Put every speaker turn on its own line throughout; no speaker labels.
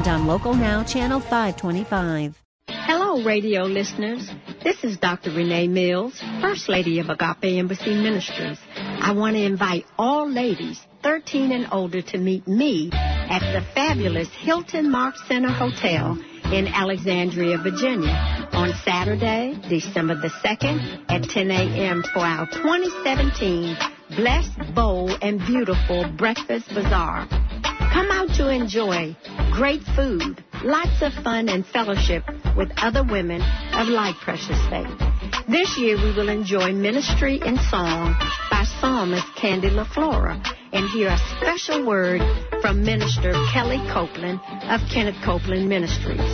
and on Local Now, Channel 525.
Hello, radio listeners. This is Dr. Renee Mills, First Lady of Agape Embassy Ministries. I want to invite all ladies 13 and older to meet me at the fabulous Hilton Mark Center Hotel in Alexandria, Virginia on Saturday, December the 2nd at 10 a.m. for our 2017 Blessed, Bold, and Beautiful Breakfast Bazaar. Come out to enjoy great food, lots of fun and fellowship with other women of like precious faith. This year we will enjoy ministry in song by psalmist Candy LaFlora and hear a special word from Minister Kelly Copeland of Kenneth Copeland Ministries.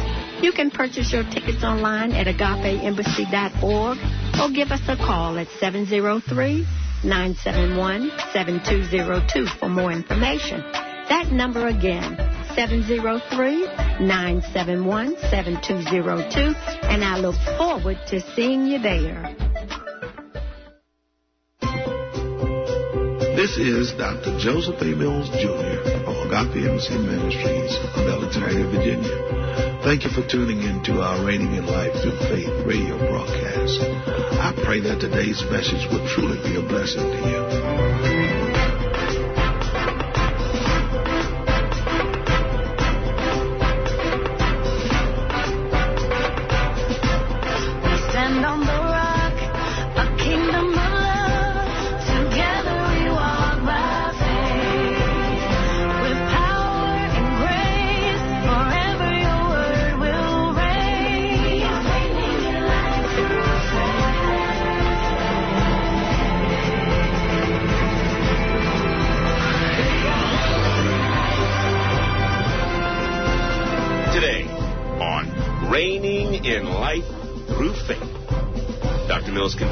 You can purchase your tickets online at agapeembassy.org or give us a call at 703 971 7202 for more information. That number again, 703-971-7202, and I look forward to seeing you there.
This is Dr. Joseph A. Mills Jr. of Agape Embassy Ministries of Alexandria, Virginia. Thank you for tuning in to our Reigning in Life Through Faith radio broadcast. I pray that today's message will truly be a blessing to you.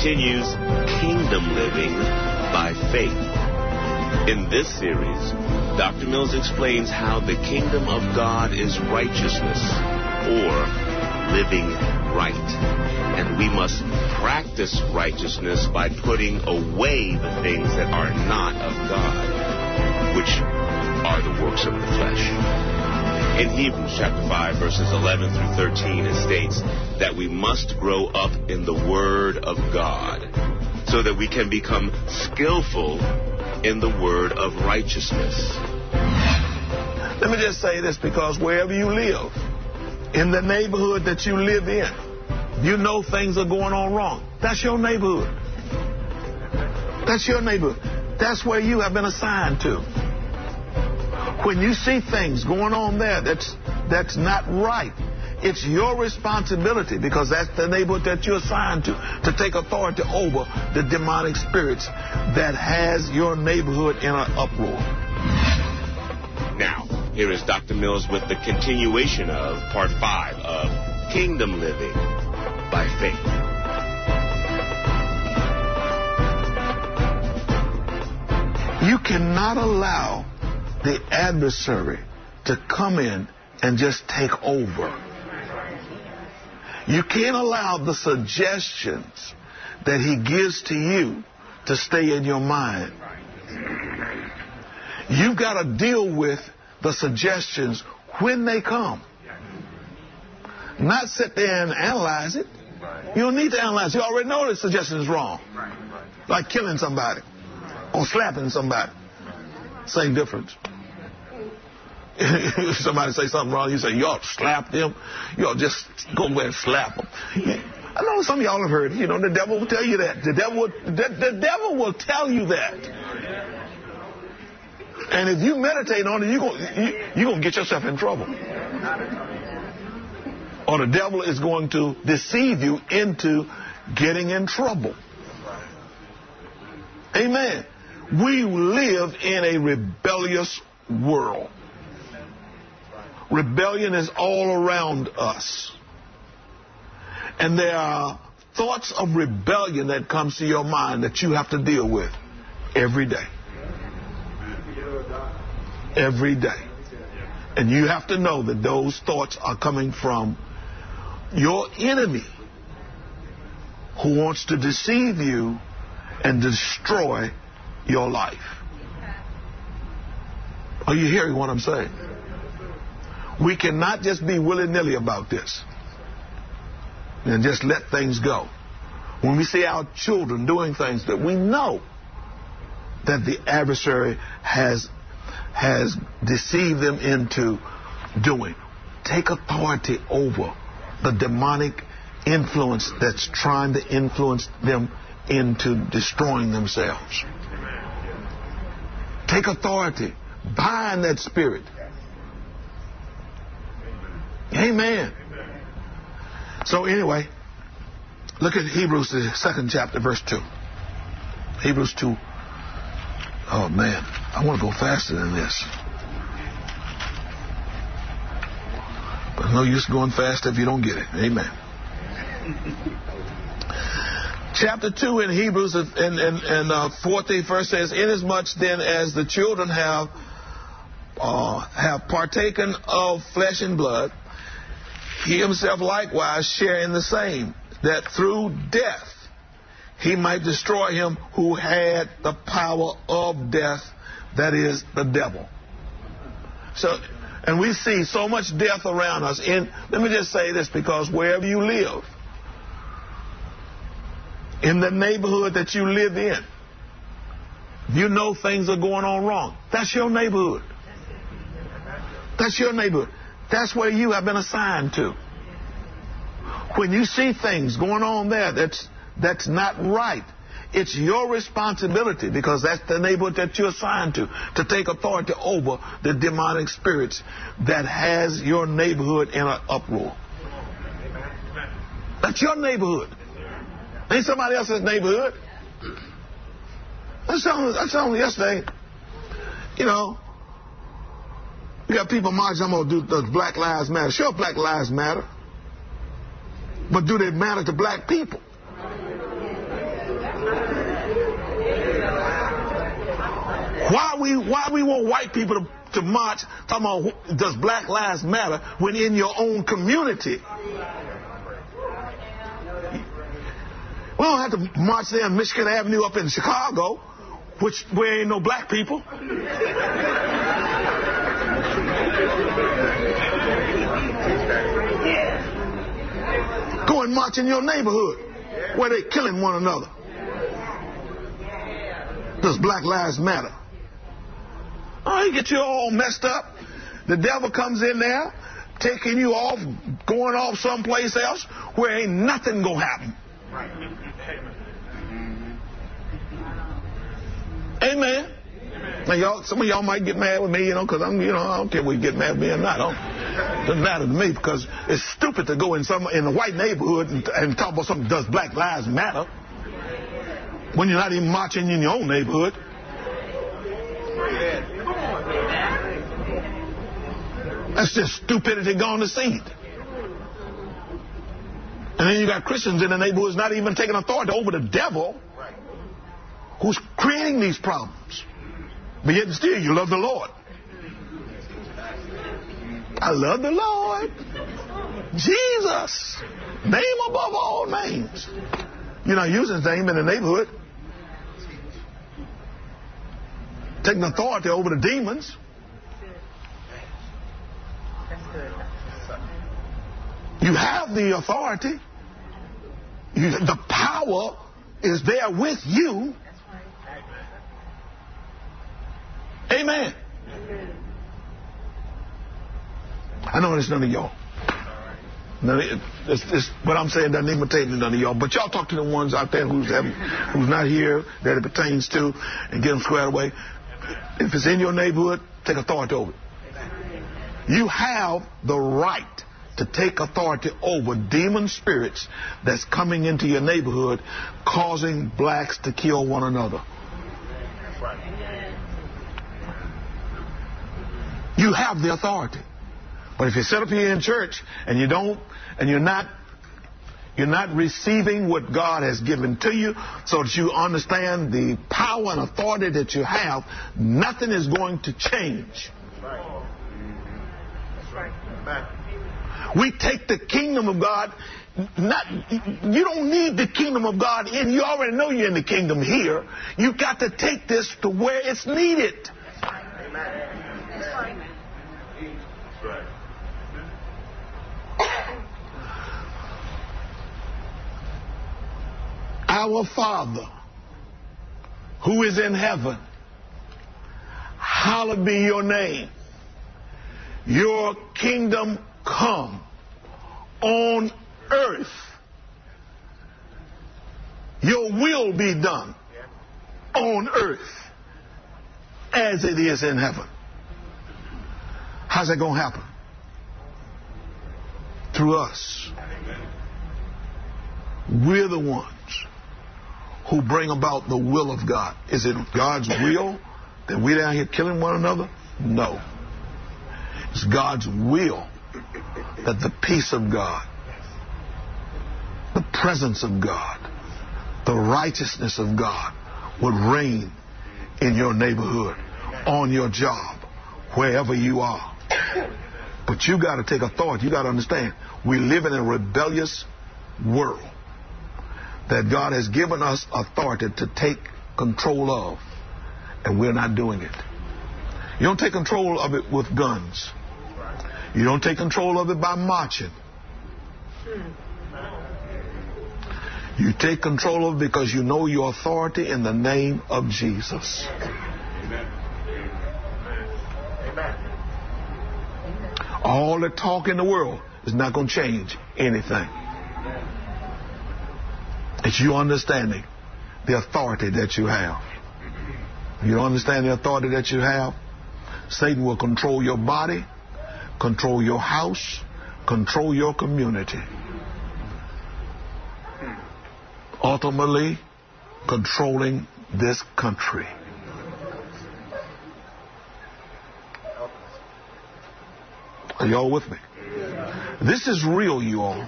Continues Kingdom Living by Faith. In this series, Dr. Mills explains how the kingdom of God is righteousness or living right. And we must practice righteousness by putting away the things that are not of God, which are the works of the flesh. In Hebrews chapter 5, verses 11 through 13, it states that we must grow up in the Word of God so that we can become skillful in the Word of righteousness.
Let me just say this because wherever you live, in the neighborhood that you live in, you know things are going on wrong. That's your neighborhood. That's your neighborhood. That's where you have been assigned to when you see things going on there that's that's not right, it's your responsibility because that's the neighborhood that you're assigned to to take authority over the demonic spirits that has your neighborhood in an uproar.
Now, here is Dr. Mills with the continuation of part five of Kingdom Living by Faith.
You cannot allow the adversary to come in and just take over. You can't allow the suggestions that he gives to you to stay in your mind. You've got to deal with the suggestions when they come. Not sit there and analyze it. You don't need to analyze. You already know the suggestion is wrong. Like killing somebody or slapping somebody. Same difference. somebody say something wrong, you say, y'all slap them. Y'all just go away and slap them. I know some of y'all have heard, you know, the devil will tell you that. The devil will, the, the devil will tell you that. And if you meditate on it, you're going you, you're going to get yourself in trouble. Or the devil is going to deceive you into getting in trouble. Amen. We live in a rebellious world. Rebellion is all around us. And there are thoughts of rebellion that comes to your mind that you have to deal with every day. Every day. And you have to know that those thoughts are coming from your enemy who wants to deceive you and destroy your life. Are you hearing what I'm saying? We cannot just be willy nilly about this and just let things go. When we see our children doing things that we know that the adversary has has deceived them into doing, take authority over the demonic influence that's trying to influence them into destroying themselves. Take authority. Bind that spirit. Amen. So anyway, look at Hebrews, the second chapter, verse 2. Hebrews 2. Oh man, I want to go faster than this. But no use going fast if you don't get it. Amen. Chapter 2 in Hebrews and, and, and uh, 14th verse says, Inasmuch then as the children have uh, have partaken of flesh and blood, he himself likewise share in the same, that through death he might destroy him who had the power of death, that is the devil. So, and we see so much death around us. In let me just say this, because wherever you live, in the neighborhood that you live in, you know things are going on wrong. That's your neighborhood. That's your neighborhood. That's where you have been assigned to. When you see things going on there that's that's not right, it's your responsibility because that's the neighborhood that you're assigned to to take authority over the demonic spirits that has your neighborhood in an uproar. That's your neighborhood. Ain't somebody else's neighborhood. I told, I told them yesterday, you know, you got people marching, I'm going to do the Black Lives Matter. Sure, Black Lives Matter. But do they matter to black people? Why we why we want white people to, to march talking about does black lives matter when in your own community we don't have to march there on Michigan Avenue up in Chicago, which where ain't no black people. Go and march in your neighborhood where they killing one another. Does black lives matter? Oh, you get you all messed up. The devil comes in there, taking you off, going off someplace else where ain't nothing gonna happen. Amen. Now, y'all, some of y'all might get mad with me, you know, because I'm, you know, I don't care if you get mad with me or not. It doesn't matter to me because it's stupid to go in some in a white neighborhood and, and talk about something. Does Black Lives Matter? When you're not even marching in your own neighborhood. That's just stupidity gone to seed. And then you got Christians in the neighborhoods not even taking authority over the devil who's creating these problems. But yet still you love the Lord. I love the Lord. Jesus. Name above all names. You're not using his name in the neighborhood. Taking authority over the demons. You have the authority. You, the power is there with you. Amen. I know it's none of y'all. None of, it's, it's, what I'm saying doesn't imitate none of y'all. But y'all talk to the ones out there who's, who's not here that it pertains to and get them squared away. If it's in your neighborhood, take authority over it. You have the right to take authority over demon spirits that's coming into your neighborhood causing blacks to kill one another. You have the authority. But if you sit up here in church and you don't, and you're not, You're not receiving what God has given to you so that you understand the power and authority that you have. Nothing is going to change. We take the kingdom of God. Not, you don't need the kingdom of God in. You already know you're in the kingdom here. You've got to take this to where it's needed. Our Father, who is in heaven, hallowed be your name. Your kingdom come on earth. Your will be done on earth as it is in heaven. How's that going to happen? Through us. We're the ones who bring about the will of God. Is it God's will that we're down here killing one another? No. It's God's will that the peace of God, the presence of God, the righteousness of God would reign in your neighborhood, on your job, wherever you are. But you got to take authority. You got to understand, we live in a rebellious world that God has given us authority to take control of, and we're not doing it. You don't take control of it with guns. You don't take control of it by marching. You take control of it because you know your authority in the name of Jesus. All the talk in the world is not going to change anything. It's you understanding the authority that you have. You don't understand the authority that you have? Satan will control your body, control your house, control your community. Ultimately, controlling this country. Are y'all with me? This is real, you all.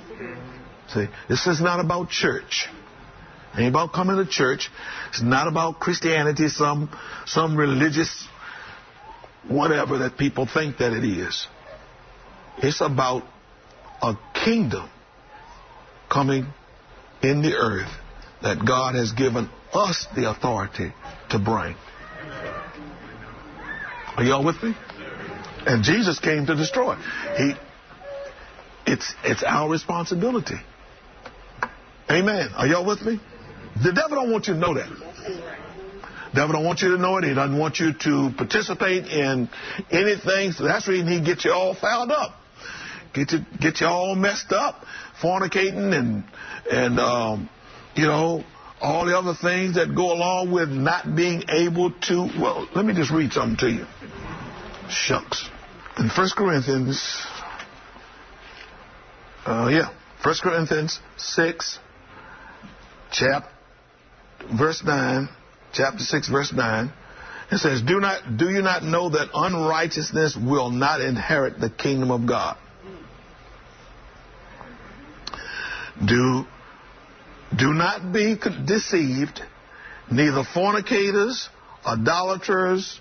See, this is not about church. It ain't about coming to church. It's not about Christianity, some some religious whatever that people think that it is. It's about a kingdom coming in the earth that God has given us the authority to bring. Are y'all with me? And Jesus came to destroy. He it's it's our responsibility. Amen. Are y'all with me? The devil don't want you to know that. The devil don't want you to know it. He doesn't want you to participate in anything. So that's the reason he gets you all fouled up. Get you get you all messed up, fornicating and and um, you know all the other things that go along with not being able to. Well, let me just read something to you. Shucks. In 1 Corinthians, uh, yeah, 1 Corinthians 6, chapter, verse 9, chapter 6, verse 9, it says, do, not, do you not know that unrighteousness will not inherit the kingdom of God? Do, do not be deceived, neither fornicators, idolaters,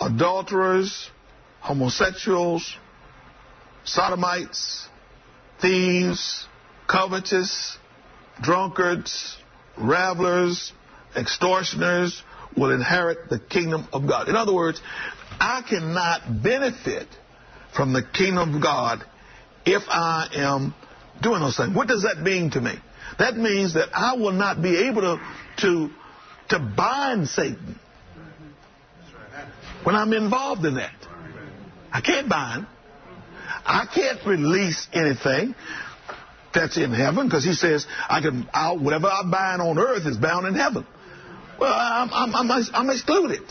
adulterers, homosexuals, sodomites, thieves, covetous, drunkards, ravelers, extortioners will inherit the kingdom of God. In other words, I cannot benefit from the kingdom of God if I am doing those things. What does that mean to me? That means that I will not be able to, to, to bind Satan when I'm involved in that. I can't bind. I can't release anything that's in heaven because he says I can I'll, whatever I bind on earth is bound in heaven. Well, I'm, I'm, I'm, I'm excluded.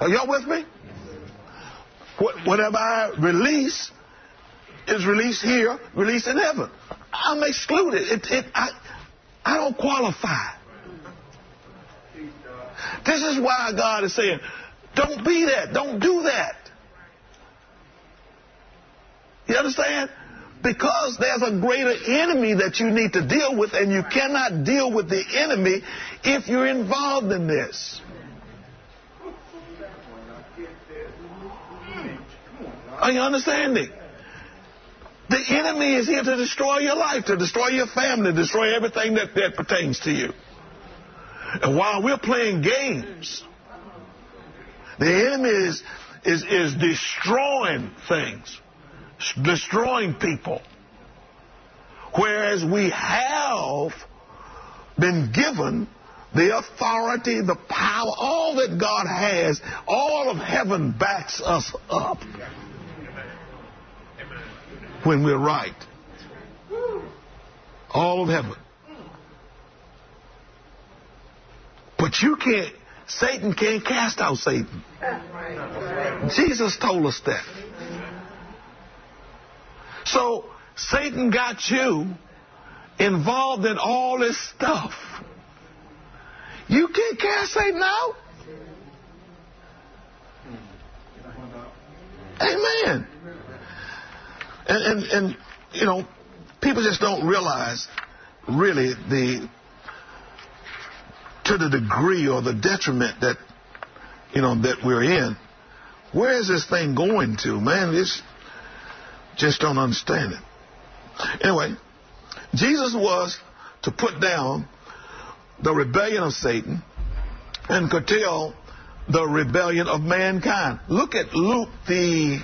Are y'all with me? Whatever I release is released here, released in heaven. I'm excluded. It, it, I, I don't qualify. This is why God is saying, don't be that. Don't do that. You understand? because there's a greater enemy that you need to deal with, and you cannot deal with the enemy if you're involved in this. Are you understanding? The enemy is here to destroy your life, to destroy your family, destroy everything that, that pertains to you. And while we're playing games, the enemy is, is, is destroying things, destroying people. Whereas we have been given the authority, the power, all that God has, all of heaven backs us up when we're right. All of heaven. But you can't, Satan can't cast out Satan. Jesus told us that. So Satan got you involved in all this stuff. You can't cast Satan out. Amen. And, and, and, you know, people just don't realize really the, to the degree or the detriment that, you know, that we're in. Where is this thing going to? Man, this just don't understand it. Anyway, Jesus was to put down the rebellion of Satan and curtail the rebellion of mankind. Look at Luke, the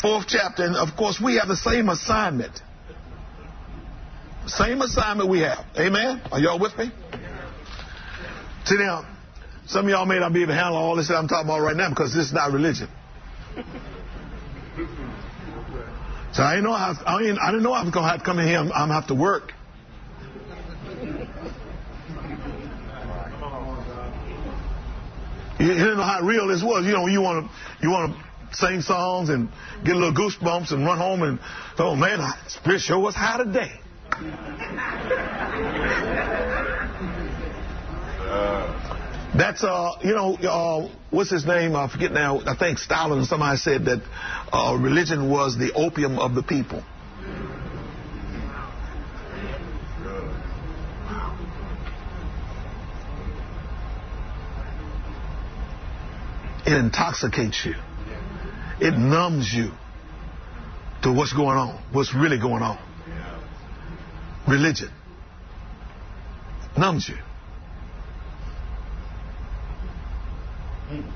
fourth chapter, and of course, we have the same assignment. Same assignment we have. Amen? Are y'all with me? See now, some of y'all may not be able to handle all this that I'm talking about right now because this is not religion. So I didn't know how, I didn't, I didn't know I was going to have to come in here. I'm, I'm going to have to work. You, didn't know how real this was. You know, you want to you want to sing songs and get a little goosebumps and run home and oh man, spirit show was high today. Uh, That's uh, you know, uh, what's his name? I forget now. I think Stalin somebody said that uh, religion was the opium of the people. It intoxicates you. It numbs you to what's going on, what's really going on. Religion numbs you. Hmm.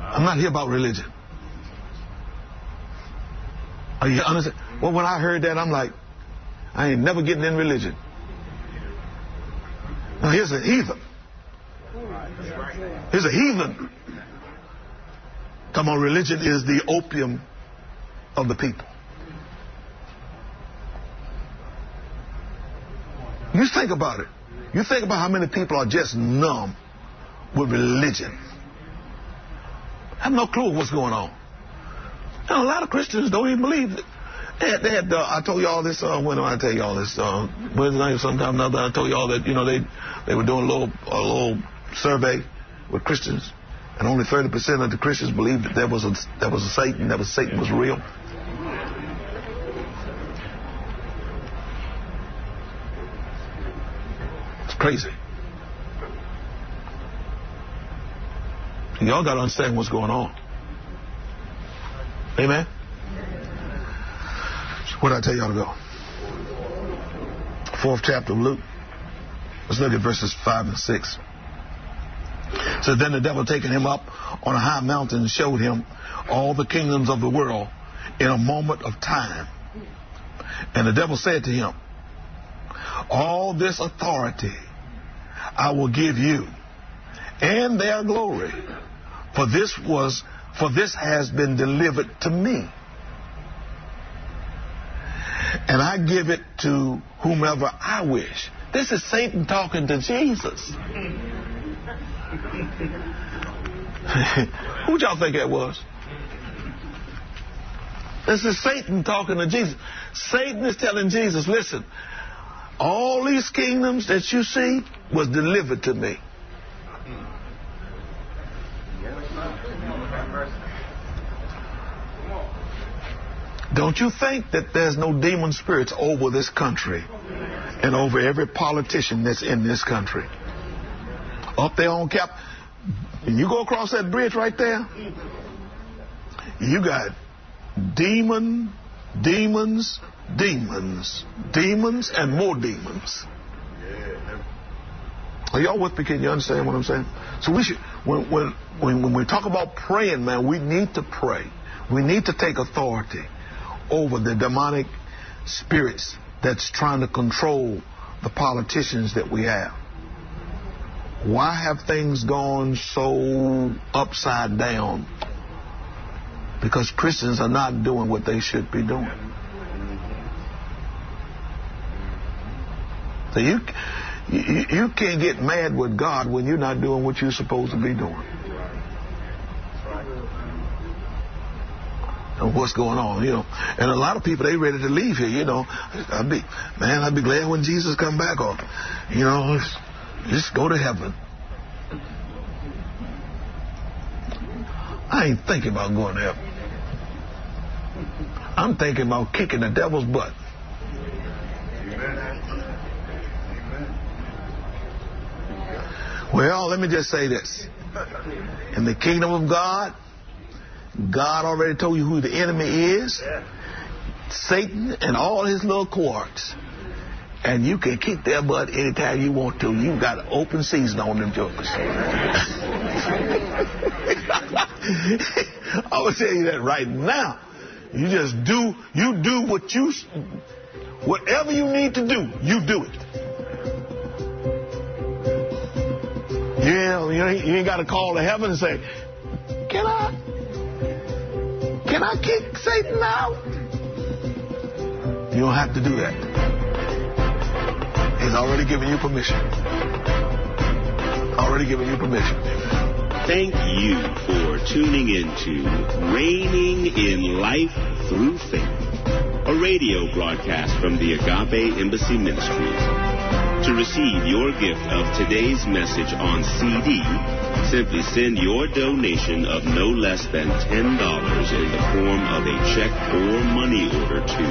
I'm not here about religion. Are you understand? Well, when I heard that, I'm like, I ain't never getting in religion. Now, here's a heathen. Here's a heathen. Come on, religion is the opium of the people. You think about it. You think about how many people are just numb with religion. I have no clue what's going on. And a lot of Christians don't even believe it. They had, they had uh, I told you all this, uh, when did I tell you all this? Uh, Wednesday night sometime another, I told you all that, you know, they, they were doing a little, a little survey with Christians, and only 30% of the Christians believed that there was a, there was a Satan, that was Satan was real. It's crazy. Y'all got to understand what's going on. Amen? What did I tell y'all to go? Fourth chapter of Luke. Let's look at verses 5 and 6. So then the devil taking him up on a high mountain showed him all the kingdoms of the world in a moment of time. And the devil said to him, All this authority I will give you and their glory for this was, for this has been delivered to me. And I give it to whomever I wish. This is Satan talking to Jesus. Who y'all think that was? This is Satan talking to Jesus. Satan is telling Jesus, listen, all these kingdoms that you see was delivered to me. Don't you think that there's no demon spirits over this country and over every politician that's in this country? Up there on Cap, and you go across that bridge right there, you got demon, demons, demons, demons, and more demons. Are y'all with me? Can you understand what I'm saying? So we should, when, when, when, when we talk about praying, man, we need to pray. We need to take authority over the demonic spirits that's trying to control the politicians that we have. Why have things gone so upside down? Because Christians are not doing what they should be doing. So you, you, you can't get mad with God when you're not doing what you're supposed to be doing. And what's going on, you know. And a lot of people, they ready to leave here, you know. I'd be, man, I'd be glad when Jesus come back or, you know, just, just go to heaven. I ain't thinking about going to heaven. I'm thinking about kicking the devil's butt. Well, let me just say this. In the kingdom of God, God already told you who the enemy is. Satan and all his little cohorts. And you can kick their butt anytime you want to. You've got open season on them jokers. I will tell you that right now. You just do you do what you whatever you need to do, you do it. Yeah, you ain't, you ain't got to call to heaven and say, "Can I? Can I kick Satan out?" You don't have to do that. He's already given you permission. Already given you permission.
Thank you for tuning in to Reigning in Life Through Faith, a radio broadcast from the Agape Embassy Ministries. To receive your gift of today's message on CD, simply send your donation of no less than $10 in the form of a check or money order to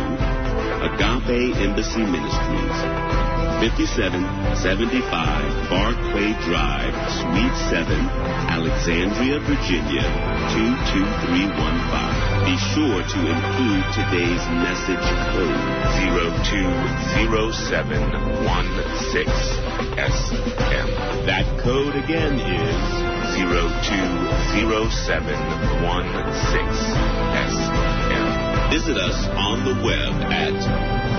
Agape Embassy Ministries. 5775 Barclay Drive, Suite 7, Alexandria, Virginia 22315. Be sure to include today's message code 020716SM. That code again is 020716SM. Visit us on the web at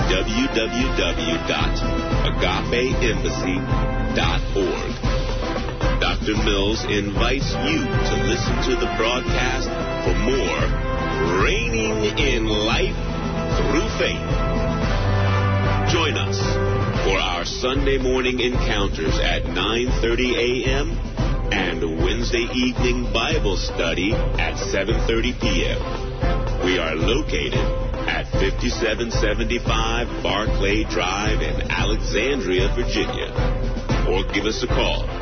www.agapeembassy.org. Dr. Mills invites you to listen to the broadcast for more Reigning in Life Through Faith. Join us for our Sunday morning encounters at 9:30 a.m. and Wednesday evening Bible study at 7:30 p.m. We are located at 5775 Barclay Drive in Alexandria, Virginia. Or give us a call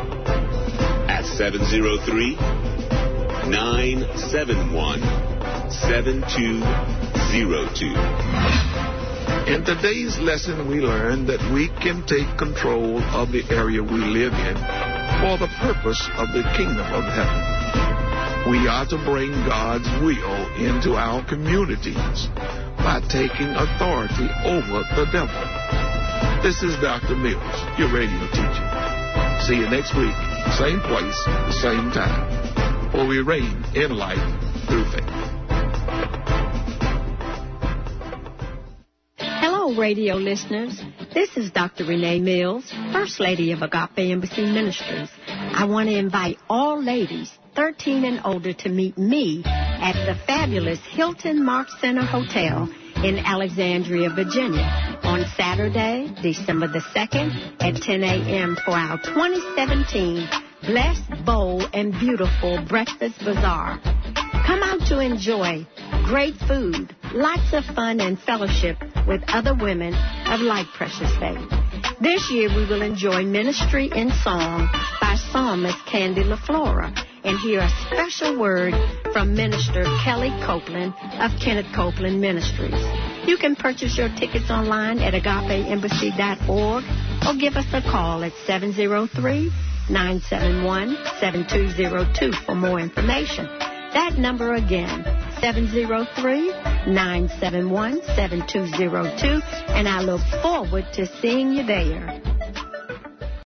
703 971 7202.
In today's lesson, we learned that we can take control of the area we live in for the purpose of the kingdom of heaven. We are to bring God's will into our communities by taking authority over the devil. This is Dr. Mills, your radio teacher. See you next week, same place, same time, for we reign in life through faith.
Hello, radio listeners. This is Dr. Renee Mills, First Lady of Agape Embassy Ministries. I want to invite all ladies 13 and older to meet me at the fabulous Hilton Mark Center Hotel in Alexandria, Virginia on Saturday, December the 2nd at 10 a.m. for our 2017 Blessed, Bold, and Beautiful Breakfast Bazaar. Come out to enjoy great food, lots of fun and fellowship with other women of like precious faith. This year we will enjoy ministry in song by psalmist Candy LaFlora and hear a special word from Minister Kelly Copeland of Kenneth Copeland Ministries. You can purchase your tickets online at agapeembassy.org or give us a call at 703 971 7202 for more information. That number again, 703-971-7202, and I look forward to seeing you there.